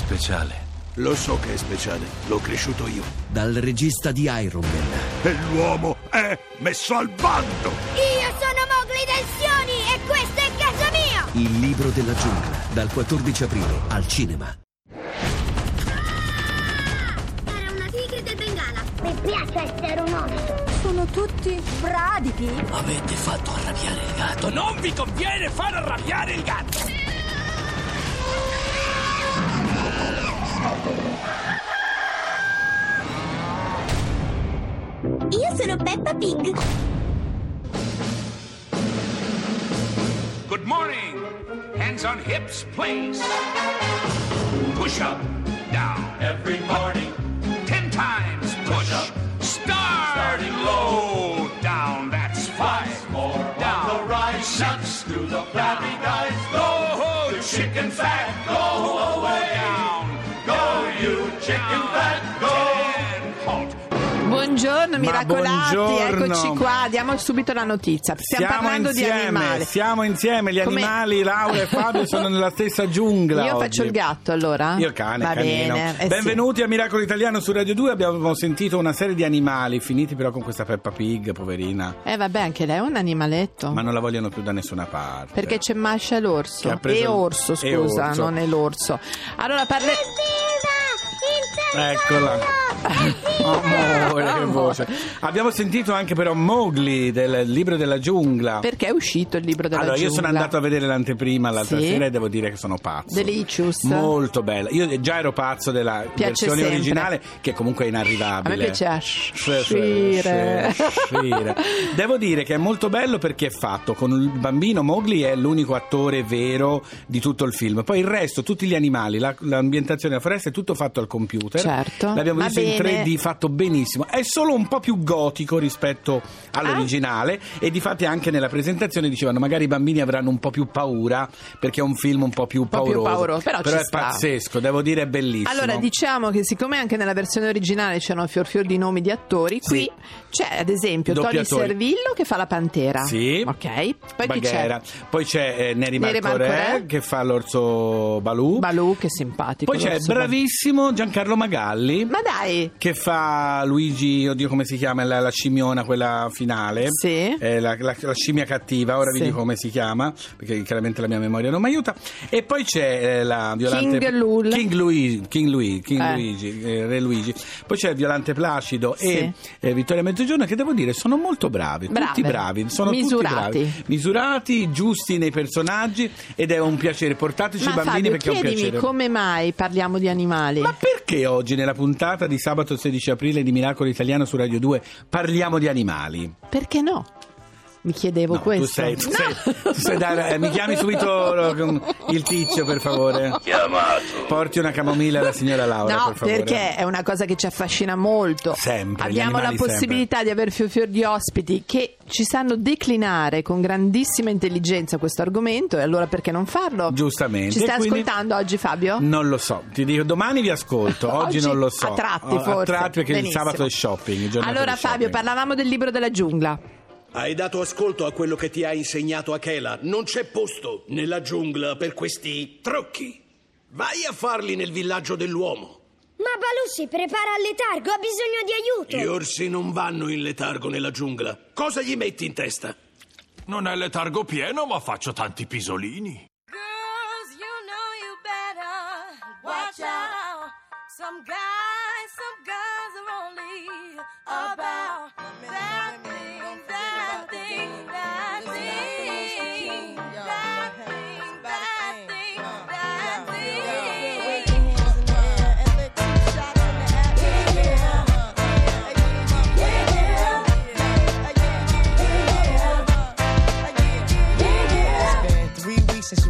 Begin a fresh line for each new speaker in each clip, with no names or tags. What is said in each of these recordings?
speciale.
Lo so che è speciale, l'ho cresciuto io.
Dal regista di Iron Man.
E l'uomo è messo al bando!
Io sono Mowgli Tensioni e questo è casa mia!
Il libro della giungla. Dal 14 aprile al cinema.
Era una tigre del Bengala. Mi piace essere un orso.
Sono tutti bradipi.
Avete fatto arrabbiare il gatto.
Non vi conviene far arrabbiare il gatto!
Sono Peppa Pig.
Good morning. Hands on hips, please. Push up, down. Every morning. Ten times push. up. Starting low, down. That's five. more down. the rise. Six through the flabby guys. Go, you chicken fat. Go away.
Buongiorno, miracolati,
buongiorno.
eccoci qua, diamo subito la notizia. Stiamo
Siamo
parlando
insieme,
di animali.
siamo insieme, gli
Come-
animali, Laura e Fabio sono nella stessa giungla.
Io
oggi.
faccio il gatto allora?
Io il cane,
Va
canino.
bene. eh sì.
Benvenuti a Miracolo Italiano su Radio 2. Abbiamo sentito una serie di animali, finiti però con questa Peppa Pig, poverina.
Eh vabbè, anche lei è un animaletto.
Ma non la vogliono più da nessuna parte.
Perché c'è Masha l'orso. E orso,
e
scusa,
orso.
non è l'orso. Allora parle...
Eccola. Amore, che voce. Abbiamo sentito anche però Mowgli del libro della giungla.
Perché è uscito il libro della
allora, io sono
giungla?
andato a vedere l'anteprima l'altra
Sì.
sera e devo dire che sono pazzo.
Delicious.
Molto bella. Io già ero pazzo della
Piace
versione
sempre.
originale, che comunque è inarrivabile.
A me piace uscire.
uscire. Devo dire che è molto bello perché è fatto con il bambino. Mowgli è l'unico attore vero di tutto il film. Poi il resto, tutti gli animali, la- l'ambientazione della foresta è tutto fatto al computer.
Certo.
L'abbiamo
Va
visto in
bene.
3D, fatto benissimo. È solo un po' più gotico rispetto all'originale. E difatti anche nella presentazione dicevano magari i bambini avranno un po' più paura perché è un film un po' più
po' più
pauroso.
pauroso, però ci
è
sta.
pazzesco, devo dire è bellissimo.
Allora, diciamo che siccome anche nella versione originale c'erano fior fior di nomi di attori, qui
Sì.
c'è ad esempio Tony. Servillo che fa la pantera.
Sì.
Ok. Poi chi
Baghera.
c'è?
Poi c'è eh, Neri Marcorè che fa l'orso Balù.
Balù, che simpatico.
Poi c'è bravissimo Giancarlo Magalli.
Ma dai,
Che fa Luigi, oddio come si chiama, la, la scimmiona, quella finale.
Sì.
Eh, la, la- la scimmia cattiva, ora vi
Sì.
dico come si chiama, perché chiaramente la mia memoria non mi aiuta. E poi c'è eh, la Violante...
King Lul.
King Luigi, King, Lui- King
Eh.
Luigi, eh, Re Luigi. Poi c'è Violante Placido e eh, Vittoria Mezzogiorno che devo dire sono molto bravi,
Brave.
tutti bravi, sono
Misurati.
tutti bravi. Misurati, giusti nei personaggi ed è un piacere. Portateci
ma
i bambini
Fabio,
perché è un
chiedimi
piacere.
come mai parliamo di animali?
Ma perché oggi, nella puntata di sabato 16 aprile di Miracolo Italiano su Radio 2, parliamo di animali?
Perché no? Mi chiedevo
No,
questo.
tu sei, tu
No.
sei, tu sei da- eh, mi chiami subito il tizio, per favore.
Chiamato!
Porti una camomilla alla signora Laura,
No,
per favore.
perché è una cosa che ci affascina molto.
Sempre,
Abbiamo la possibilità di avere fior fior di ospiti che ci sanno declinare con grandissima intelligenza questo argomento e allora perché non farlo?
Giustamente.
Ci stai
quindi-
ascoltando oggi Fabio?
Non lo so, ti dico domani vi ascolto, oggi,
Oggi
non lo so.
a tratti, forse.
A tratti perché il
Benissimo.
sabato è shopping.
Allora Fabio,
shopping.
parlavamo del libro della giungla.
Hai dato ascolto a quello che ti ha insegnato Akela. Non c'è posto nella giungla per questi trucchi. Vai a farli nel villaggio dell'uomo.
Ma Balù si prepara al letargo, ha bisogno di aiuto.
Gli orsi non vanno in letargo nella giungla. Cosa gli metti in testa?
Non è letargo pieno, ma faccio tanti pisolini.
Girls, you know you better watch out. Some guys, some guys are only about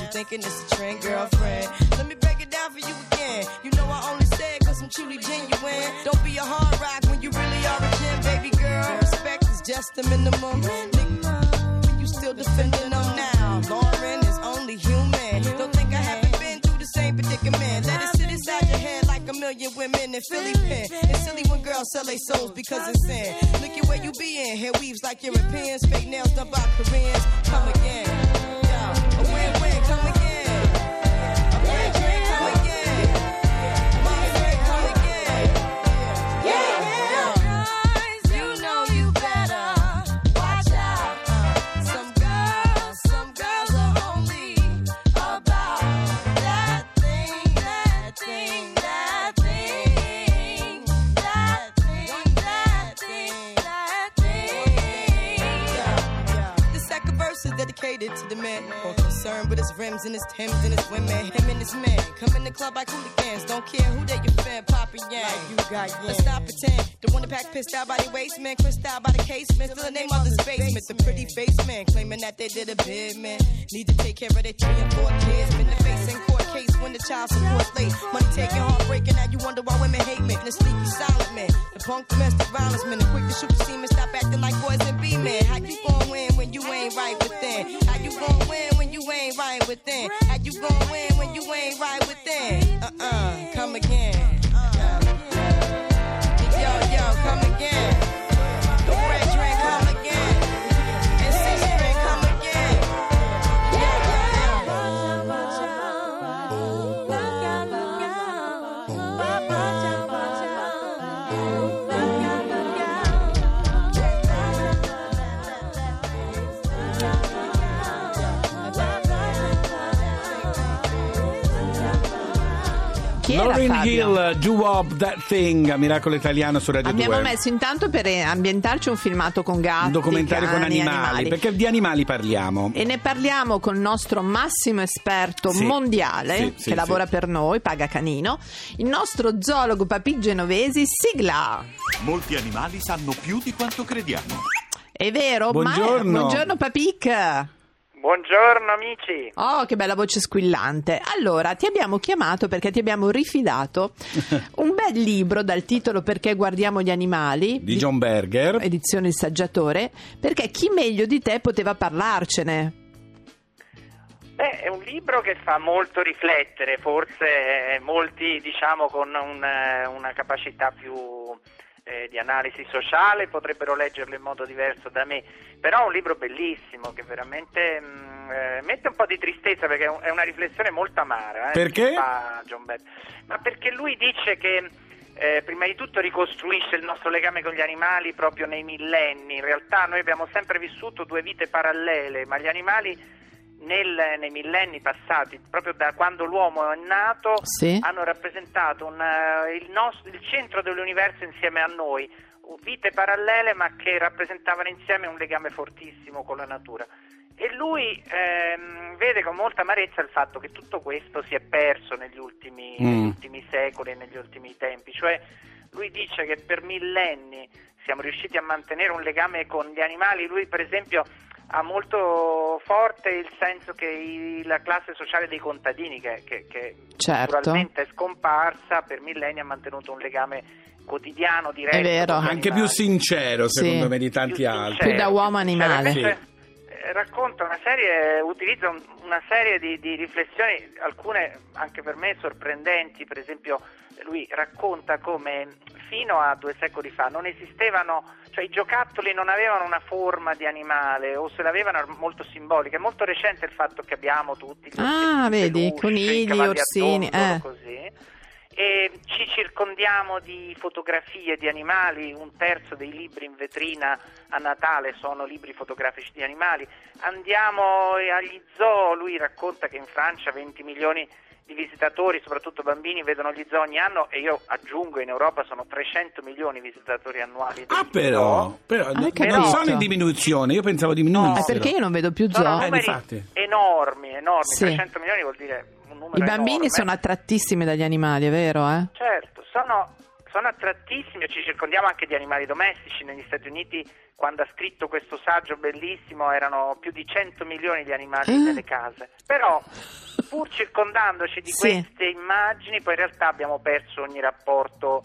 you thinking it's a trend, girlfriend. Let me break it down for you again. You know I only say it cause some truly genuine. Don't be a hard rock when you really are a gem, baby girl. Respect is just the minimum. Nigga, you still defending them now. Lauren is only human. Don't think I haven't been through the same predicament. Let it sit inside your head like a million women in Philly pen. It's silly when girls sell their souls because it's sin. Look at where you be in. Hair weaves like Europeans. Fake nails done by Koreans. Come again. Is dedicated to the man more concerned with his rims and his Timbs and his women. Him and his man come in the club like hooligans. Don't care who they you fan, Papa Yang. you got Let's stop pretend. The one that pack pissed out by the waist man, crissed out by the casement. Still the name of the basement. The pretty face man claiming that they did a bid man. Need to take care of their three and four kids. Been the face in court case when the child support late. Money taking, heartbreaking. Now you wonder why women hate me. The sneaky silent man, the punk domestic violence man, the quick to shoot the semen.
Chi
Lauryn? Hill, Do Up That Thing, a Miracolo Italiano su Radio
Abbiamo
2.
messo intanto per eh, ambientarci un filmato con gatti,
un documentario con
cani,
animali, perché di animali parliamo.
E ne parliamo con il nostro massimo esperto
Sì.
mondiale
Sì,
che
sì,
lavora
sì.
per noi, paga canino, il nostro zoologo Papì Genovesi, sigla.
Molti animali sanno più di quanto crediamo.
È vero?
Buongiorno.
Ma- buongiorno Papic.
Buongiorno amici.
Oh, che bella voce squillante. Allora, ti abbiamo chiamato perché ti abbiamo rifidato un bel libro dal titolo Perché guardiamo gli animali,
Di John Berger.
edizione Il Saggiatore, perché chi meglio di te poteva parlarcene?
Beh, è un libro che fa molto riflettere, forse eh, molti diciamo con un, eh, una capacità più eh, di analisi sociale potrebbero leggerlo in modo diverso da me, però è un libro bellissimo che veramente mh, eh, mette un po' di tristezza perché è un- è una riflessione molto amara. eh,
Perché?
che fa John Berger. Ma perché lui dice che eh, prima di tutto ricostruisce il nostro legame con gli animali proprio nei millenni. In realtà noi abbiamo sempre vissuto due vite parallele, ma gli animali nel- nei millenni passati, proprio da quando l'uomo è nato,
Sì.
hanno rappresentato un, eh, il, nostro- il centro dell'universo insieme a noi, vite parallele ma che rappresentavano insieme un legame fortissimo con la natura. E lui ehm, vede con molta amarezza il fatto che tutto questo si è perso negli ultimi,
Mm.
negli ultimi secoli e negli ultimi tempi, cioè lui dice che per millenni siamo riusciti a mantenere un legame con gli animali, lui per esempio ha molto forte il senso che i- la classe sociale dei contadini, che, che- che
Certo.
naturalmente è scomparsa, per millenni ha mantenuto un legame quotidiano, diretto.
È vero.
Anche più sincero,
Sì.
secondo me, di tanti
Più
altri.
sincero,
Più da uomo animale.
Eh, racconta una serie, utilizza un- una serie di, di riflessioni, alcune anche per me sorprendenti, per esempio lui racconta come fino a due secoli fa non esistevano, cioè i giocattoli non avevano una forma di animale o se l'avevano era molto simbolica, è molto recente il fatto che abbiamo tutti gli
Ah, vedi,
peluche,
conigli, orsini, eh.
così. E ci circondiamo di fotografie di animali, un terzo dei libri in vetrina a Natale sono libri fotografici di animali. Andiamo agli zoo, lui racconta che in Francia 20 milioni di visitatori, soprattutto bambini, vedono gli zoo ogni anno e io aggiungo in Europa sono 300 milioni di visitatori annuali.
Ah, però, però
Hai
non
capito?
sono in diminuzione, io pensavo diminuissero.
Eh, perché io non vedo più
Sono
zoo?
Eh,
numeri
difatti.
enormi, enormi,
Sì.
300 milioni vuol dire numero
I bambini
enorme.
sono attrattissimi dagli animali, è vero? Eh?
Certo, sono sono attrattissimi, ci circondiamo anche di animali domestici. Negli Stati Uniti, quando ha scritto questo saggio bellissimo, erano più di 100 milioni di animali
Eh?
nelle case. Però, pur circondandoci di
Sì.
queste immagini, poi in realtà abbiamo perso ogni rapporto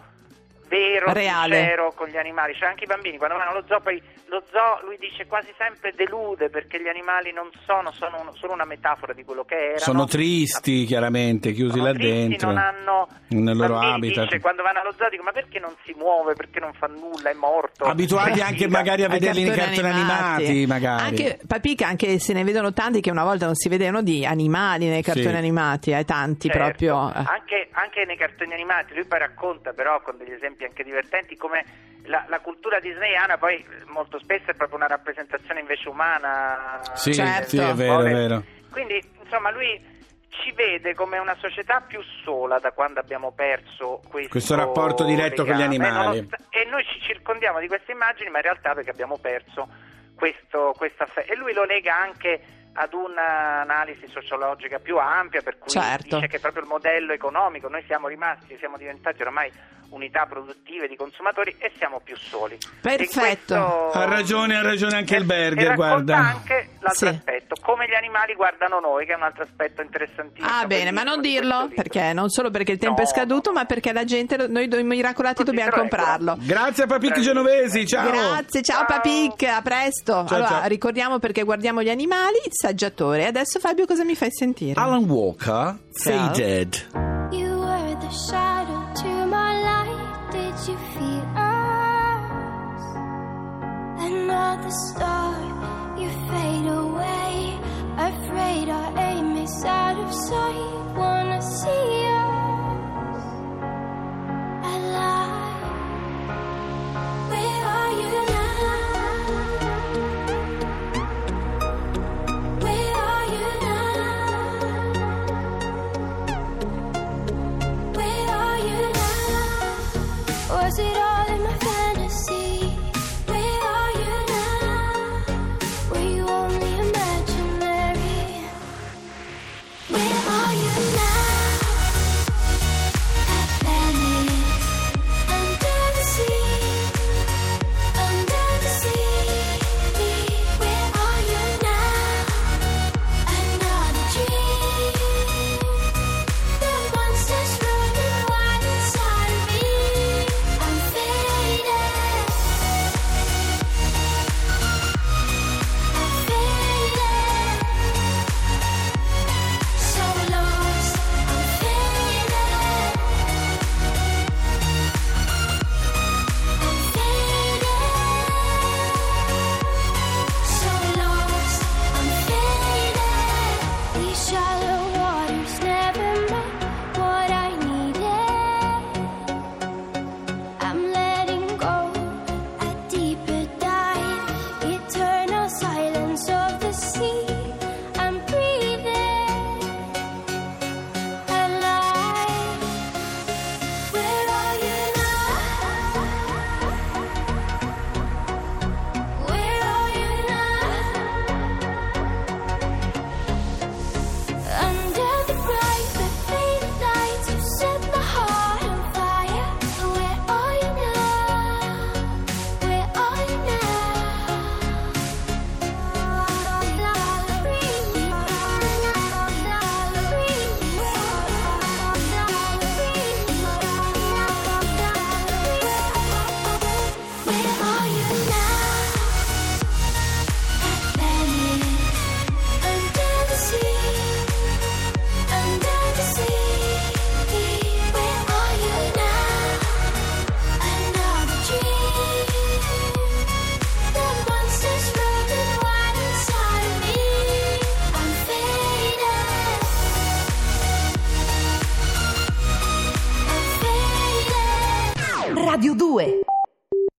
vero,
Reale.
sincero con gli animali. Cioè anche i bambini quando vanno allo zoo, poi lo zoo, lui dice quasi sempre delude perché gli animali non sono, sono un- solo una metafora di quello che erano.
Sono tristi, chiaramente, chiusi là
tristi,
dentro.
non hanno
nel loro habitat.
dice, quando vanno allo zoo dico ma perché non si muove perché non fa nulla è morto
Abituati
Cioè,
anche magari a vederli nei cartoni animati, magari.
Anche, Papica, anche se ne vedono tanti che una volta non si vedevano di animali nei cartoni
Sì.
animati, eh, tanti
Certo.
proprio. eh.
anche, anche nei cartoni animati lui poi racconta però con degli esempi anche divertenti come la, la cultura disneyana poi eh, molto spesso è proprio una rappresentazione invece umana
Sì,
Certo.
sì, è vero, è vero.
quindi insomma lui ci vede come una società più sola da quando abbiamo perso questo,
Questo rapporto diretto con gli
legame,
animali.
E noi ci circondiamo di queste immagini, ma in realtà perché abbiamo perso questo, questa fe- E lui lo lega anche ad un'analisi sociologica più ampia, per cui
Certo.
dice che proprio il modello economico, noi siamo rimasti, siamo diventati oramai unità produttive di consumatori e siamo più soli.
Perfetto.
E questo-
Ha ragione, ha ragione anche il
e
Berger,
racconta
guarda.
anche l'altro
Sì.
aspetto, come gli animali guardano noi, che è un altro aspetto interessantissimo.
Ah, bene, ma non dirlo perché non solo perché il tempo
No,
è scaduto, ma perché la gente, noi do- i miracolati
Così,
dobbiamo
ecco.
comprarlo.
Grazie a Papic. Genovesi, ciao.
Grazie, ciao,
Ciao.
Papic, a presto.
Ciao,
allora,
ciao.
ricordiamo perché guardiamo gli animali, il saggiatore. Adesso Fabio cosa mi fai sentire?
Alan Walker. Faded.
You were the shadow the
stars.